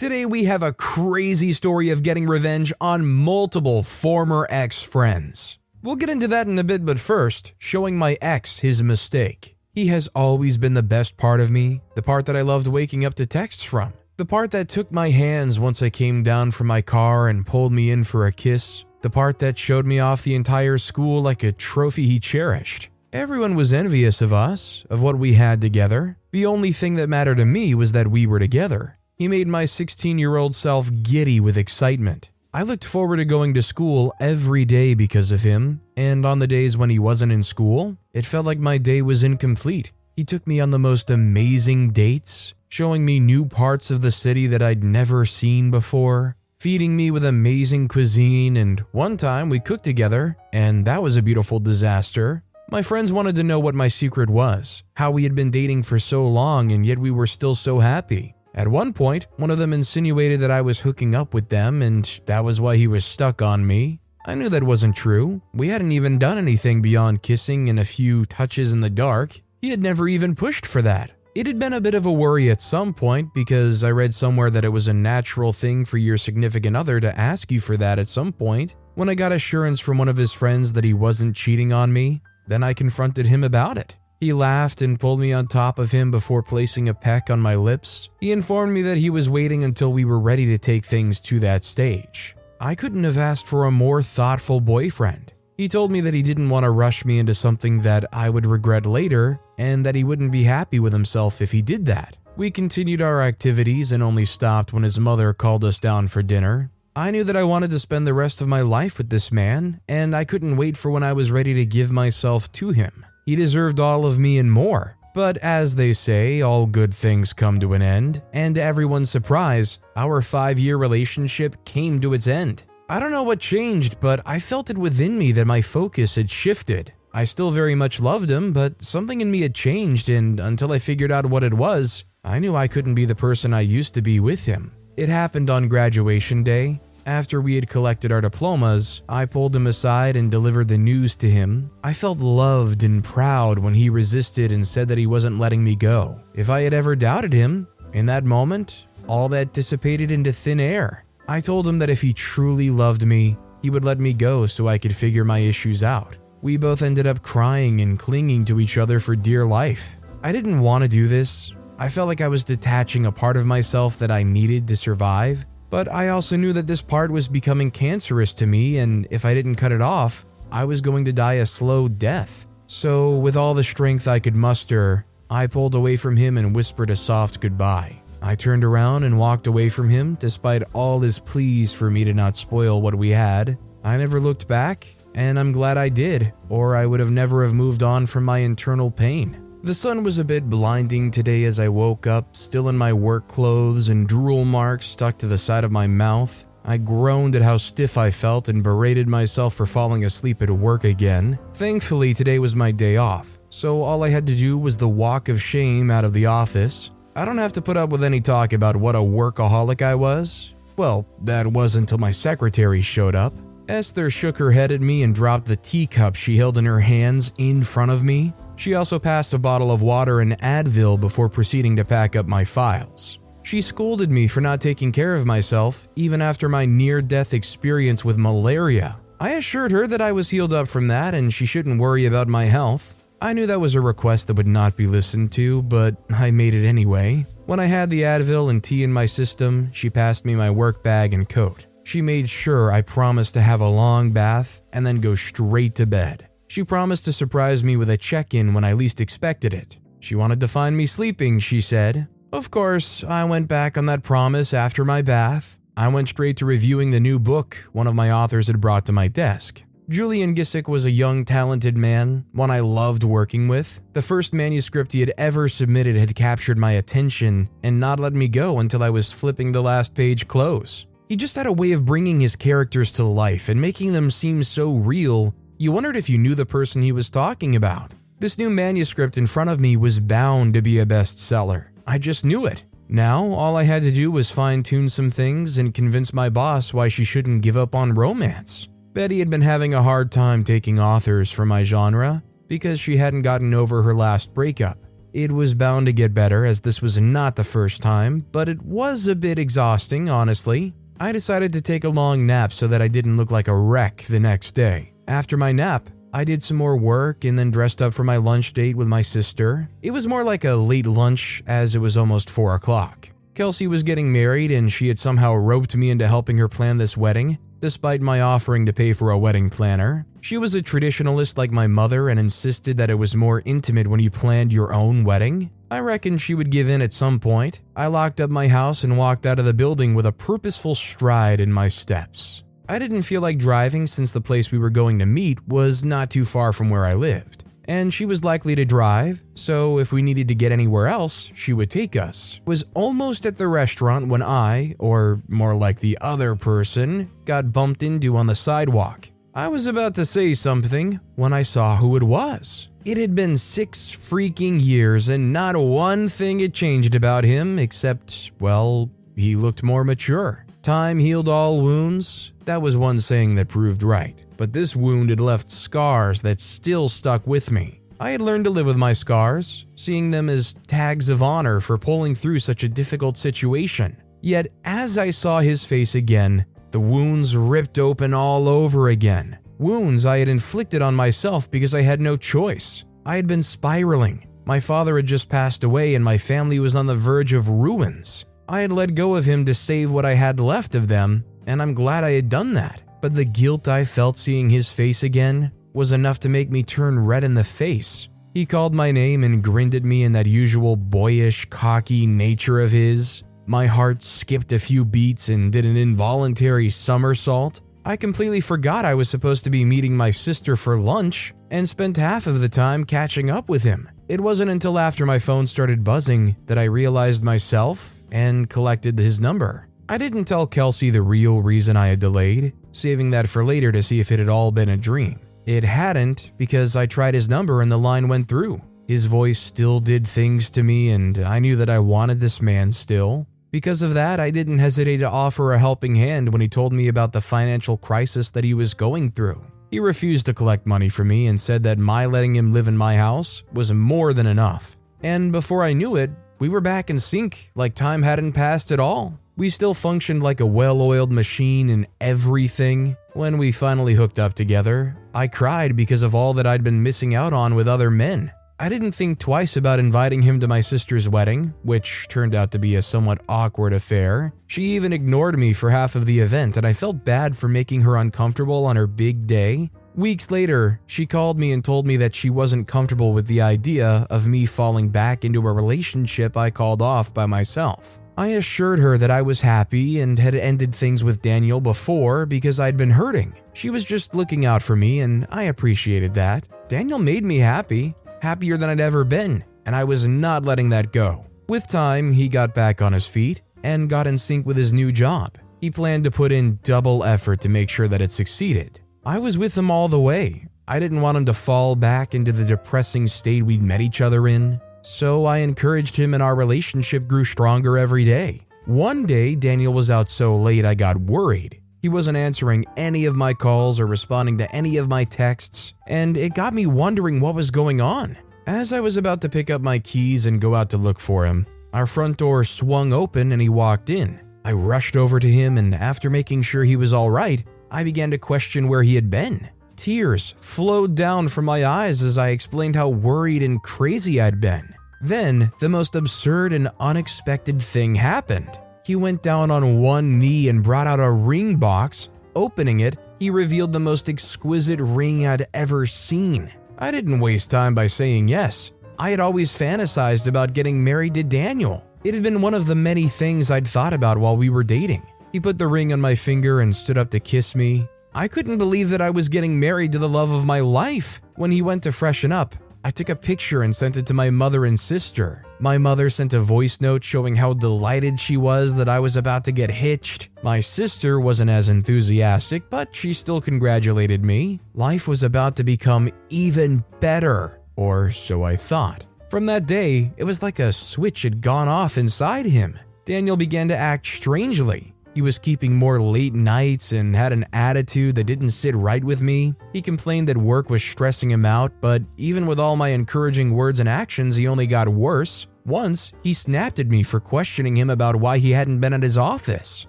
Today we have a crazy story of getting revenge on multiple former ex friends. We'll get into that in a bit, but first, showing my ex his mistake. He has always been the best part of me, the part that I loved waking up to texts from, the part that took my hands once I came down from my car and pulled me in for a kiss, the part that showed me off the entire school like a trophy he cherished. Everyone was envious of us, of what we had together. The only thing that mattered to me was that we were together. He made my 16 year old self giddy with excitement. I looked forward to going to school every day because of him, and on the days when he wasn't in school, it felt like my day was incomplete. He took me on the most amazing dates, showing me new parts of the city that I'd never seen before, feeding me with amazing cuisine, and one time we cooked together, and that was a beautiful disaster. My friends wanted to know what my secret was, how we had been dating for so long and yet we were still so happy. At one point, one of them insinuated that I was hooking up with them and that was why he was stuck on me. I knew that wasn't true. We hadn't even done anything beyond kissing and a few touches in the dark. He had never even pushed for that. It had been a bit of a worry at some point because I read somewhere that it was a natural thing for your significant other to ask you for that at some point. When I got assurance from one of his friends that he wasn't cheating on me, then I confronted him about it. He laughed and pulled me on top of him before placing a peck on my lips. He informed me that he was waiting until we were ready to take things to that stage. I couldn't have asked for a more thoughtful boyfriend. He told me that he didn't want to rush me into something that I would regret later, and that he wouldn't be happy with himself if he did that. We continued our activities and only stopped when his mother called us down for dinner. I knew that I wanted to spend the rest of my life with this man, and I couldn't wait for when I was ready to give myself to him. He deserved all of me and more. But as they say, all good things come to an end, and to everyone's surprise, our five year relationship came to its end. I don't know what changed, but I felt it within me that my focus had shifted. I still very much loved him, but something in me had changed, and until I figured out what it was, I knew I couldn't be the person I used to be with him. It happened on graduation day, after we had collected our diplomas, I pulled him aside and delivered the news to him. I felt loved and proud when he resisted and said that he wasn't letting me go. If I had ever doubted him, in that moment, all that dissipated into thin air. I told him that if he truly loved me, he would let me go so I could figure my issues out. We both ended up crying and clinging to each other for dear life. I didn't want to do this. I felt like I was detaching a part of myself that I needed to survive, but I also knew that this part was becoming cancerous to me, and if I didn't cut it off, I was going to die a slow death. So, with all the strength I could muster, I pulled away from him and whispered a soft goodbye. I turned around and walked away from him despite all his pleas for me to not spoil what we had. I never looked back, and I'm glad I did, or I would have never have moved on from my internal pain. The sun was a bit blinding today as I woke up, still in my work clothes and drool marks stuck to the side of my mouth. I groaned at how stiff I felt and berated myself for falling asleep at work again. Thankfully, today was my day off, so all I had to do was the walk of shame out of the office. I don't have to put up with any talk about what a workaholic I was. Well, that was until my secretary showed up. Esther shook her head at me and dropped the teacup she held in her hands in front of me. She also passed a bottle of water and Advil before proceeding to pack up my files. She scolded me for not taking care of myself, even after my near death experience with malaria. I assured her that I was healed up from that and she shouldn't worry about my health. I knew that was a request that would not be listened to, but I made it anyway. When I had the Advil and tea in my system, she passed me my work bag and coat. She made sure I promised to have a long bath and then go straight to bed. She promised to surprise me with a check in when I least expected it. She wanted to find me sleeping, she said. Of course, I went back on that promise after my bath. I went straight to reviewing the new book one of my authors had brought to my desk. Julian Gissick was a young, talented man, one I loved working with. The first manuscript he had ever submitted had captured my attention and not let me go until I was flipping the last page close. He just had a way of bringing his characters to life and making them seem so real you wondered if you knew the person he was talking about. This new manuscript in front of me was bound to be a bestseller. I just knew it. Now, all I had to do was fine tune some things and convince my boss why she shouldn't give up on romance. Betty had been having a hard time taking authors from my genre because she hadn't gotten over her last breakup. It was bound to get better as this was not the first time, but it was a bit exhausting, honestly. I decided to take a long nap so that I didn't look like a wreck the next day. After my nap, I did some more work and then dressed up for my lunch date with my sister. It was more like a late lunch as it was almost 4 o'clock. Kelsey was getting married and she had somehow roped me into helping her plan this wedding, despite my offering to pay for a wedding planner. She was a traditionalist like my mother and insisted that it was more intimate when you planned your own wedding. I reckon she would give in at some point. I locked up my house and walked out of the building with a purposeful stride in my steps. I didn't feel like driving since the place we were going to meet was not too far from where I lived. And she was likely to drive, so if we needed to get anywhere else, she would take us. Was almost at the restaurant when I, or more like the other person, got bumped into on the sidewalk. I was about to say something when I saw who it was. It had been six freaking years, and not one thing had changed about him except, well, he looked more mature. Time healed all wounds. That was one saying that proved right. But this wound had left scars that still stuck with me. I had learned to live with my scars, seeing them as tags of honor for pulling through such a difficult situation. Yet, as I saw his face again, the wounds ripped open all over again. Wounds I had inflicted on myself because I had no choice. I had been spiraling. My father had just passed away, and my family was on the verge of ruins. I had let go of him to save what I had left of them, and I'm glad I had done that. But the guilt I felt seeing his face again was enough to make me turn red in the face. He called my name and grinned at me in that usual boyish, cocky nature of his. My heart skipped a few beats and did an involuntary somersault. I completely forgot I was supposed to be meeting my sister for lunch and spent half of the time catching up with him. It wasn't until after my phone started buzzing that I realized myself and collected his number. I didn't tell Kelsey the real reason I had delayed, saving that for later to see if it had all been a dream. It hadn't because I tried his number and the line went through. His voice still did things to me, and I knew that I wanted this man still. Because of that, I didn't hesitate to offer a helping hand when he told me about the financial crisis that he was going through. He refused to collect money from me and said that my letting him live in my house was more than enough. And before I knew it, we were back in sync like time hadn't passed at all. We still functioned like a well oiled machine in everything. When we finally hooked up together, I cried because of all that I'd been missing out on with other men. I didn't think twice about inviting him to my sister's wedding, which turned out to be a somewhat awkward affair. She even ignored me for half of the event, and I felt bad for making her uncomfortable on her big day. Weeks later, she called me and told me that she wasn't comfortable with the idea of me falling back into a relationship I called off by myself. I assured her that I was happy and had ended things with Daniel before because I'd been hurting. She was just looking out for me, and I appreciated that. Daniel made me happy, happier than I'd ever been, and I was not letting that go. With time, he got back on his feet and got in sync with his new job. He planned to put in double effort to make sure that it succeeded. I was with him all the way. I didn't want him to fall back into the depressing state we'd met each other in, so I encouraged him and our relationship grew stronger every day. One day, Daniel was out so late I got worried. He wasn't answering any of my calls or responding to any of my texts, and it got me wondering what was going on. As I was about to pick up my keys and go out to look for him, our front door swung open and he walked in. I rushed over to him, and after making sure he was all right, I began to question where he had been. Tears flowed down from my eyes as I explained how worried and crazy I'd been. Then, the most absurd and unexpected thing happened. He went down on one knee and brought out a ring box. Opening it, he revealed the most exquisite ring I'd ever seen. I didn't waste time by saying yes. I had always fantasized about getting married to Daniel. It had been one of the many things I'd thought about while we were dating. He put the ring on my finger and stood up to kiss me. I couldn't believe that I was getting married to the love of my life. When he went to freshen up, I took a picture and sent it to my mother and sister. My mother sent a voice note showing how delighted she was that I was about to get hitched. My sister wasn't as enthusiastic, but she still congratulated me. Life was about to become even better, or so I thought. From that day, it was like a switch had gone off inside him. Daniel began to act strangely. He was keeping more late nights and had an attitude that didn't sit right with me. He complained that work was stressing him out, but even with all my encouraging words and actions, he only got worse. Once, he snapped at me for questioning him about why he hadn't been at his office.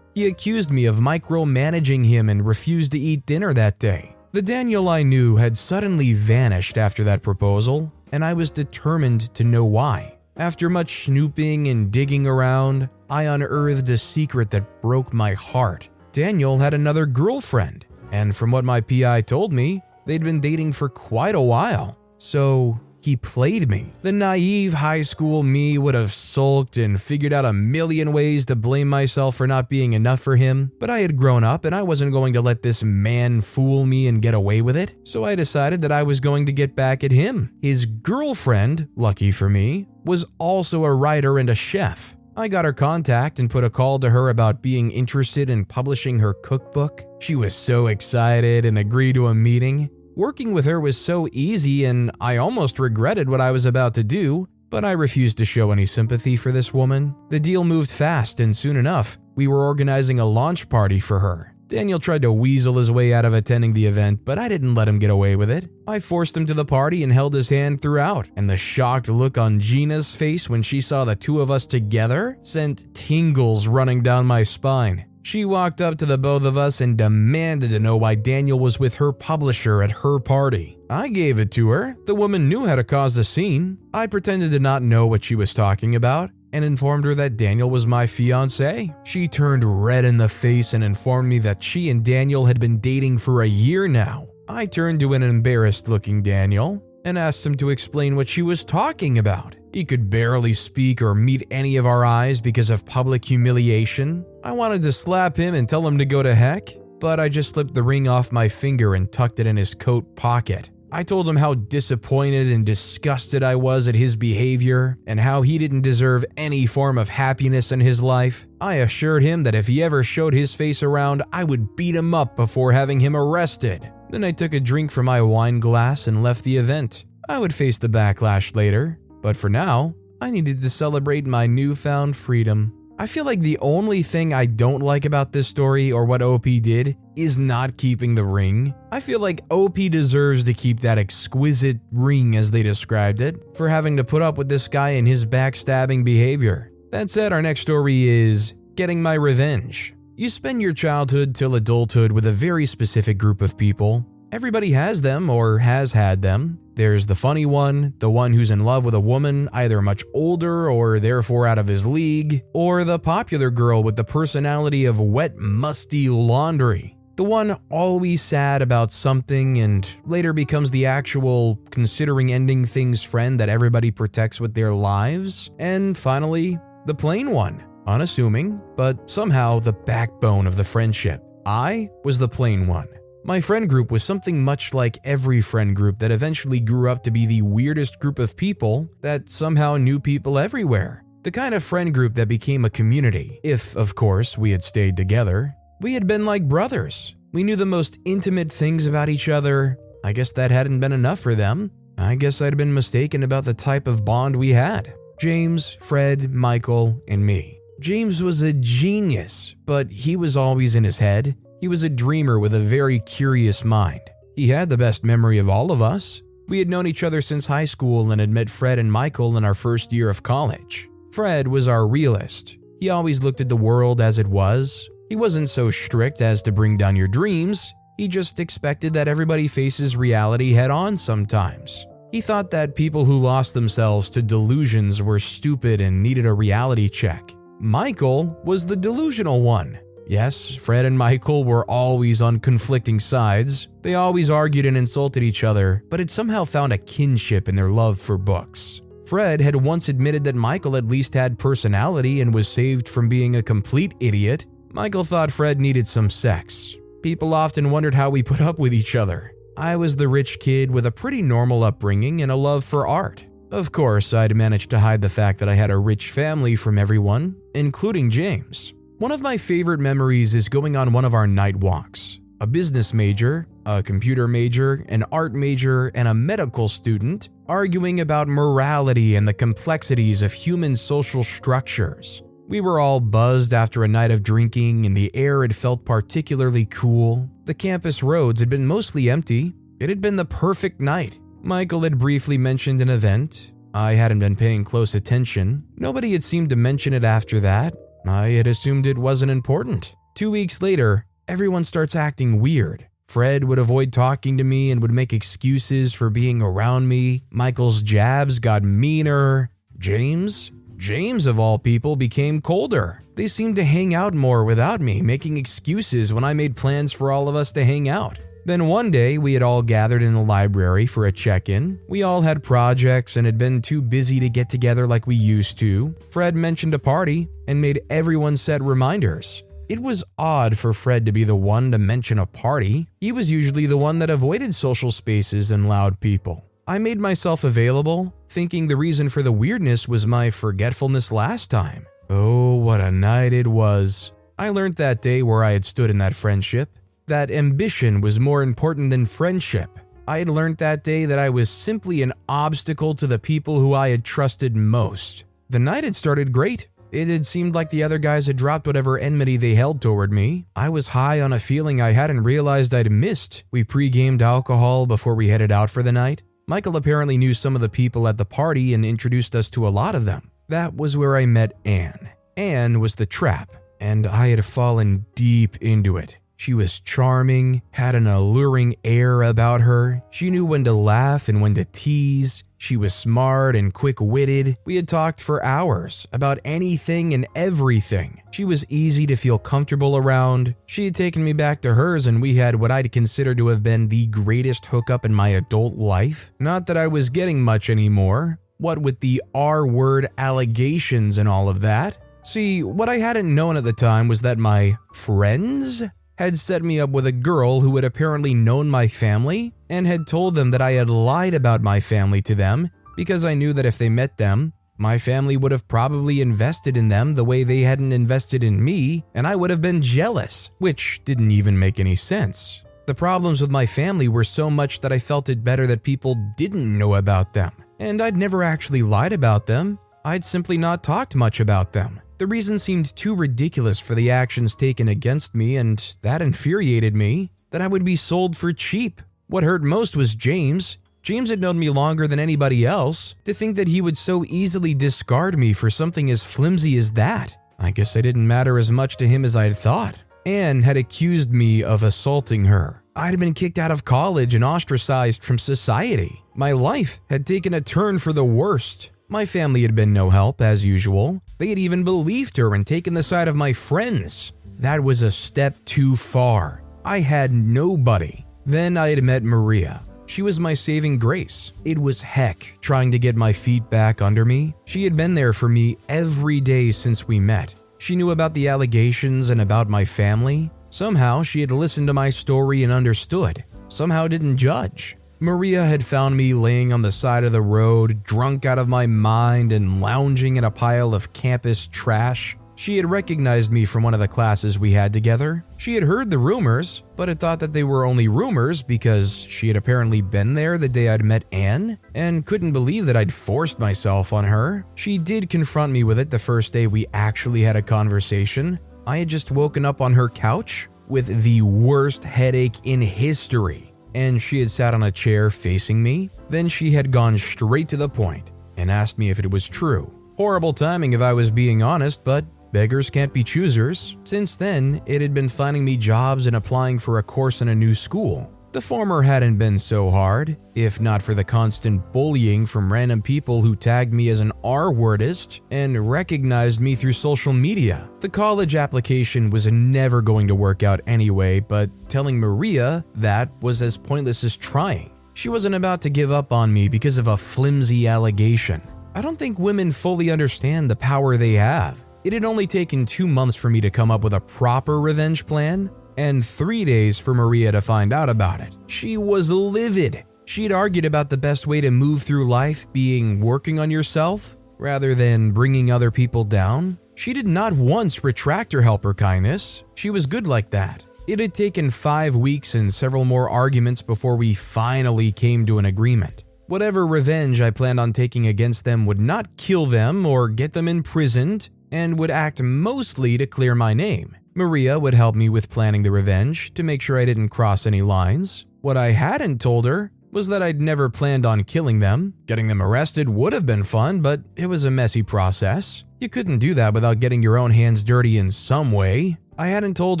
He accused me of micromanaging him and refused to eat dinner that day. The Daniel I knew had suddenly vanished after that proposal, and I was determined to know why. After much snooping and digging around, I unearthed a secret that broke my heart. Daniel had another girlfriend, and from what my PI told me, they'd been dating for quite a while. So he played me. The naive high school me would have sulked and figured out a million ways to blame myself for not being enough for him, but I had grown up and I wasn't going to let this man fool me and get away with it. So I decided that I was going to get back at him. His girlfriend, lucky for me, was also a writer and a chef. I got her contact and put a call to her about being interested in publishing her cookbook. She was so excited and agreed to a meeting. Working with her was so easy, and I almost regretted what I was about to do, but I refused to show any sympathy for this woman. The deal moved fast, and soon enough, we were organizing a launch party for her. Daniel tried to weasel his way out of attending the event, but I didn't let him get away with it. I forced him to the party and held his hand throughout, and the shocked look on Gina's face when she saw the two of us together sent tingles running down my spine. She walked up to the both of us and demanded to know why Daniel was with her publisher at her party. I gave it to her. The woman knew how to cause a scene. I pretended to not know what she was talking about and informed her that Daniel was my fiance. She turned red in the face and informed me that she and Daniel had been dating for a year now. I turned to an embarrassed looking Daniel and asked him to explain what she was talking about. He could barely speak or meet any of our eyes because of public humiliation. I wanted to slap him and tell him to go to heck, but I just slipped the ring off my finger and tucked it in his coat pocket. I told him how disappointed and disgusted I was at his behavior and how he didn't deserve any form of happiness in his life. I assured him that if he ever showed his face around, I would beat him up before having him arrested. Then I took a drink from my wine glass and left the event. I would face the backlash later, but for now, I needed to celebrate my newfound freedom. I feel like the only thing I don't like about this story or what OP did is not keeping the ring. I feel like OP deserves to keep that exquisite ring as they described it for having to put up with this guy and his backstabbing behavior. That said, our next story is Getting My Revenge. You spend your childhood till adulthood with a very specific group of people. Everybody has them or has had them. There's the funny one, the one who's in love with a woman either much older or therefore out of his league, or the popular girl with the personality of wet, musty laundry. The one always sad about something and later becomes the actual considering ending things friend that everybody protects with their lives. And finally, the plain one, unassuming, but somehow the backbone of the friendship. I was the plain one. My friend group was something much like every friend group that eventually grew up to be the weirdest group of people that somehow knew people everywhere. The kind of friend group that became a community, if, of course, we had stayed together. We had been like brothers. We knew the most intimate things about each other. I guess that hadn't been enough for them. I guess I'd been mistaken about the type of bond we had James, Fred, Michael, and me. James was a genius, but he was always in his head. He was a dreamer with a very curious mind. He had the best memory of all of us. We had known each other since high school and had met Fred and Michael in our first year of college. Fred was our realist. He always looked at the world as it was. He wasn't so strict as to bring down your dreams, he just expected that everybody faces reality head on sometimes. He thought that people who lost themselves to delusions were stupid and needed a reality check. Michael was the delusional one. Yes, Fred and Michael were always on conflicting sides. They always argued and insulted each other, but had somehow found a kinship in their love for books. Fred had once admitted that Michael at least had personality and was saved from being a complete idiot. Michael thought Fred needed some sex. People often wondered how we put up with each other. I was the rich kid with a pretty normal upbringing and a love for art. Of course, I'd managed to hide the fact that I had a rich family from everyone, including James. One of my favorite memories is going on one of our night walks. A business major, a computer major, an art major, and a medical student arguing about morality and the complexities of human social structures. We were all buzzed after a night of drinking, and the air had felt particularly cool. The campus roads had been mostly empty. It had been the perfect night. Michael had briefly mentioned an event. I hadn't been paying close attention. Nobody had seemed to mention it after that. I had assumed it wasn't important. Two weeks later, everyone starts acting weird. Fred would avoid talking to me and would make excuses for being around me. Michael's jabs got meaner. James? James, of all people, became colder. They seemed to hang out more without me, making excuses when I made plans for all of us to hang out. Then one day, we had all gathered in the library for a check in. We all had projects and had been too busy to get together like we used to. Fred mentioned a party and made everyone set reminders. It was odd for Fred to be the one to mention a party. He was usually the one that avoided social spaces and loud people. I made myself available, thinking the reason for the weirdness was my forgetfulness last time. Oh, what a night it was. I learned that day where I had stood in that friendship that ambition was more important than friendship. I had learned that day that I was simply an obstacle to the people who I had trusted most. The night had started great. It had seemed like the other guys had dropped whatever enmity they held toward me. I was high on a feeling I hadn't realized I'd missed. We pre gamed alcohol before we headed out for the night. Michael apparently knew some of the people at the party and introduced us to a lot of them. That was where I met Anne. Anne was the trap, and I had fallen deep into it. She was charming, had an alluring air about her. She knew when to laugh and when to tease. She was smart and quick witted. We had talked for hours about anything and everything. She was easy to feel comfortable around. She had taken me back to hers, and we had what I'd consider to have been the greatest hookup in my adult life. Not that I was getting much anymore. What with the R word allegations and all of that. See, what I hadn't known at the time was that my friends had set me up with a girl who had apparently known my family and had told them that I had lied about my family to them because I knew that if they met them, my family would have probably invested in them the way they hadn't invested in me, and I would have been jealous, which didn't even make any sense. The problems with my family were so much that I felt it better that people didn't know about them, and I'd never actually lied about them. I'd simply not talked much about them. The reason seemed too ridiculous for the actions taken against me, and that infuriated me. That I would be sold for cheap. What hurt most was James. James had known me longer than anybody else. To think that he would so easily discard me for something as flimsy as that. I guess I didn't matter as much to him as I'd thought. Anne had accused me of assaulting her. I'd been kicked out of college and ostracized from society. My life had taken a turn for the worst. My family had been no help, as usual. They had even believed her and taken the side of my friends. That was a step too far. I had nobody. Then I had met Maria. She was my saving grace. It was heck trying to get my feet back under me. She had been there for me every day since we met. She knew about the allegations and about my family. Somehow she had listened to my story and understood. Somehow didn't judge. Maria had found me laying on the side of the road, drunk out of my mind and lounging in a pile of campus trash. She had recognized me from one of the classes we had together. She had heard the rumors, but had thought that they were only rumors because she had apparently been there the day I'd met Anne, and couldn't believe that I'd forced myself on her. She did confront me with it the first day we actually had a conversation. I had just woken up on her couch with the worst headache in history and she had sat on a chair facing me. Then she had gone straight to the point and asked me if it was true. Horrible timing if I was being honest, but beggars can't be choosers. Since then, it had been finding me jobs and applying for a course in a new school. The former hadn't been so hard, if not for the constant bullying from random people who tagged me as an R wordist and recognized me through social media. The college application was never going to work out anyway, but telling Maria that was as pointless as trying. She wasn't about to give up on me because of a flimsy allegation. I don't think women fully understand the power they have. It had only taken two months for me to come up with a proper revenge plan, and three days for Maria to find out about it. She was livid. She'd argued about the best way to move through life being working on yourself rather than bringing other people down. She did not once retract her helper kindness. She was good like that. It had taken five weeks and several more arguments before we finally came to an agreement. Whatever revenge I planned on taking against them would not kill them or get them imprisoned, and would act mostly to clear my name. Maria would help me with planning the revenge to make sure I didn't cross any lines. What I hadn't told her was that I'd never planned on killing them. Getting them arrested would have been fun, but it was a messy process. You couldn't do that without getting your own hands dirty in some way. I hadn't told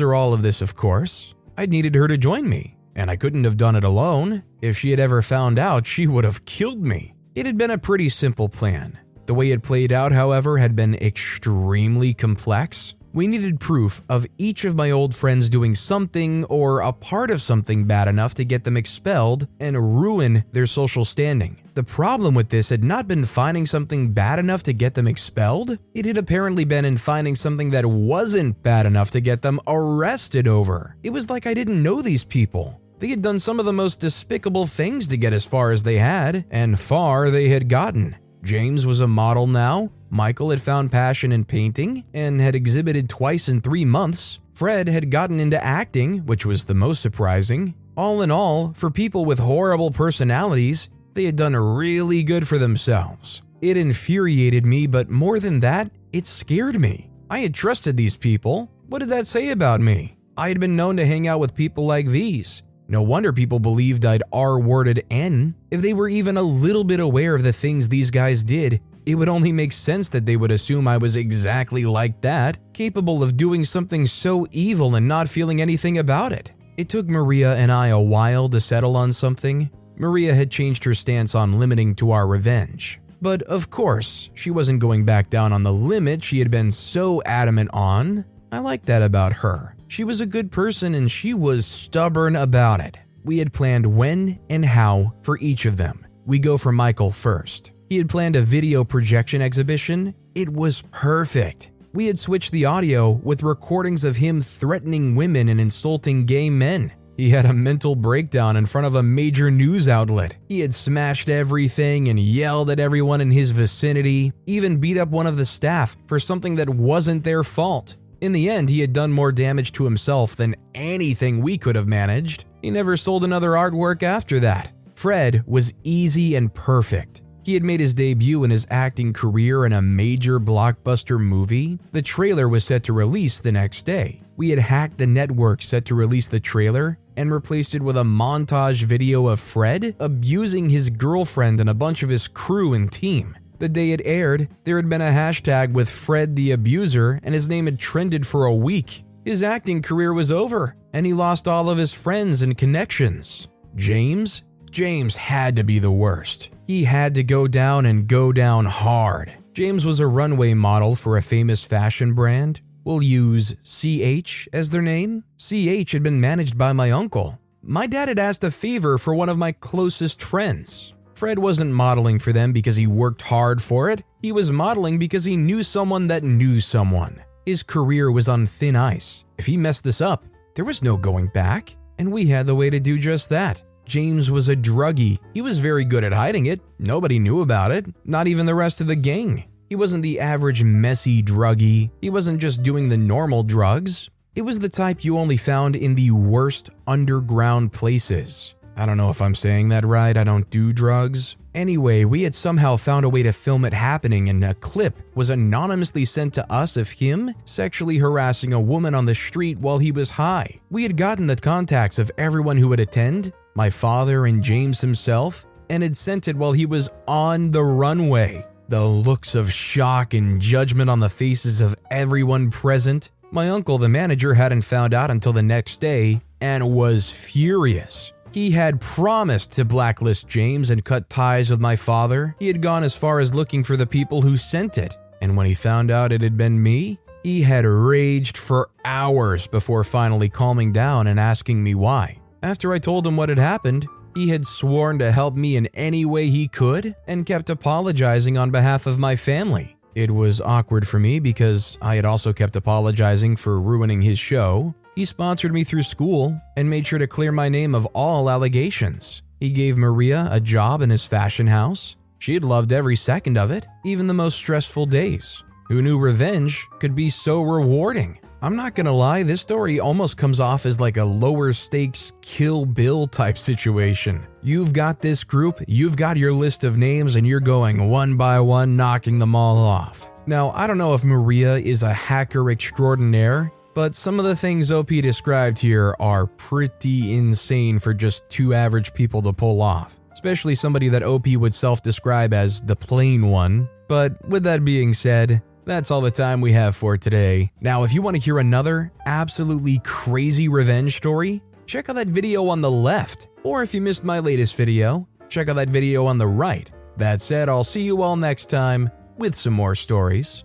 her all of this, of course. I'd needed her to join me, and I couldn't have done it alone. If she had ever found out, she would have killed me. It had been a pretty simple plan. The way it played out, however, had been extremely complex. We needed proof of each of my old friends doing something or a part of something bad enough to get them expelled and ruin their social standing. The problem with this had not been finding something bad enough to get them expelled, it had apparently been in finding something that wasn't bad enough to get them arrested over. It was like I didn't know these people. They had done some of the most despicable things to get as far as they had, and far they had gotten. James was a model now, Michael had found passion in painting and had exhibited twice in three months. Fred had gotten into acting, which was the most surprising. All in all, for people with horrible personalities, they had done really good for themselves. It infuriated me, but more than that, it scared me. I had trusted these people. What did that say about me? I had been known to hang out with people like these. No wonder people believed I'd R worded Anne. If they were even a little bit aware of the things these guys did, it would only make sense that they would assume I was exactly like that, capable of doing something so evil and not feeling anything about it. It took Maria and I a while to settle on something. Maria had changed her stance on limiting to our revenge. But of course, she wasn't going back down on the limit she had been so adamant on. I liked that about her. She was a good person and she was stubborn about it. We had planned when and how for each of them. We go for Michael first. He had planned a video projection exhibition. It was perfect. We had switched the audio with recordings of him threatening women and insulting gay men. He had a mental breakdown in front of a major news outlet. He had smashed everything and yelled at everyone in his vicinity, even beat up one of the staff for something that wasn't their fault. In the end, he had done more damage to himself than anything we could have managed. He never sold another artwork after that. Fred was easy and perfect. He had made his debut in his acting career in a major blockbuster movie. The trailer was set to release the next day. We had hacked the network set to release the trailer and replaced it with a montage video of Fred abusing his girlfriend and a bunch of his crew and team. The day it aired, there had been a hashtag with Fred the Abuser, and his name had trended for a week. His acting career was over, and he lost all of his friends and connections. James? James had to be the worst. He had to go down and go down hard. James was a runway model for a famous fashion brand. We'll use CH as their name. CH had been managed by my uncle. My dad had asked a favor for one of my closest friends. Fred wasn't modeling for them because he worked hard for it. He was modeling because he knew someone that knew someone. His career was on thin ice. If he messed this up, there was no going back, and we had the way to do just that. James was a druggie. He was very good at hiding it. Nobody knew about it, not even the rest of the gang. He wasn't the average messy druggie. He wasn't just doing the normal drugs. It was the type you only found in the worst underground places. I don't know if I'm saying that right, I don't do drugs. Anyway, we had somehow found a way to film it happening, and a clip was anonymously sent to us of him sexually harassing a woman on the street while he was high. We had gotten the contacts of everyone who would attend, my father and James himself, and had sent it while he was on the runway. The looks of shock and judgment on the faces of everyone present. My uncle, the manager, hadn't found out until the next day and was furious. He had promised to blacklist James and cut ties with my father. He had gone as far as looking for the people who sent it. And when he found out it had been me, he had raged for hours before finally calming down and asking me why. After I told him what had happened, he had sworn to help me in any way he could and kept apologizing on behalf of my family. It was awkward for me because I had also kept apologizing for ruining his show. He sponsored me through school and made sure to clear my name of all allegations. He gave Maria a job in his fashion house. She had loved every second of it, even the most stressful days. Who knew revenge could be so rewarding? I'm not gonna lie, this story almost comes off as like a lower stakes kill bill type situation. You've got this group, you've got your list of names, and you're going one by one, knocking them all off. Now, I don't know if Maria is a hacker extraordinaire, but some of the things OP described here are pretty insane for just two average people to pull off, especially somebody that OP would self describe as the plain one. But with that being said, that's all the time we have for today. Now, if you want to hear another absolutely crazy revenge story, check out that video on the left. Or if you missed my latest video, check out that video on the right. That said, I'll see you all next time with some more stories.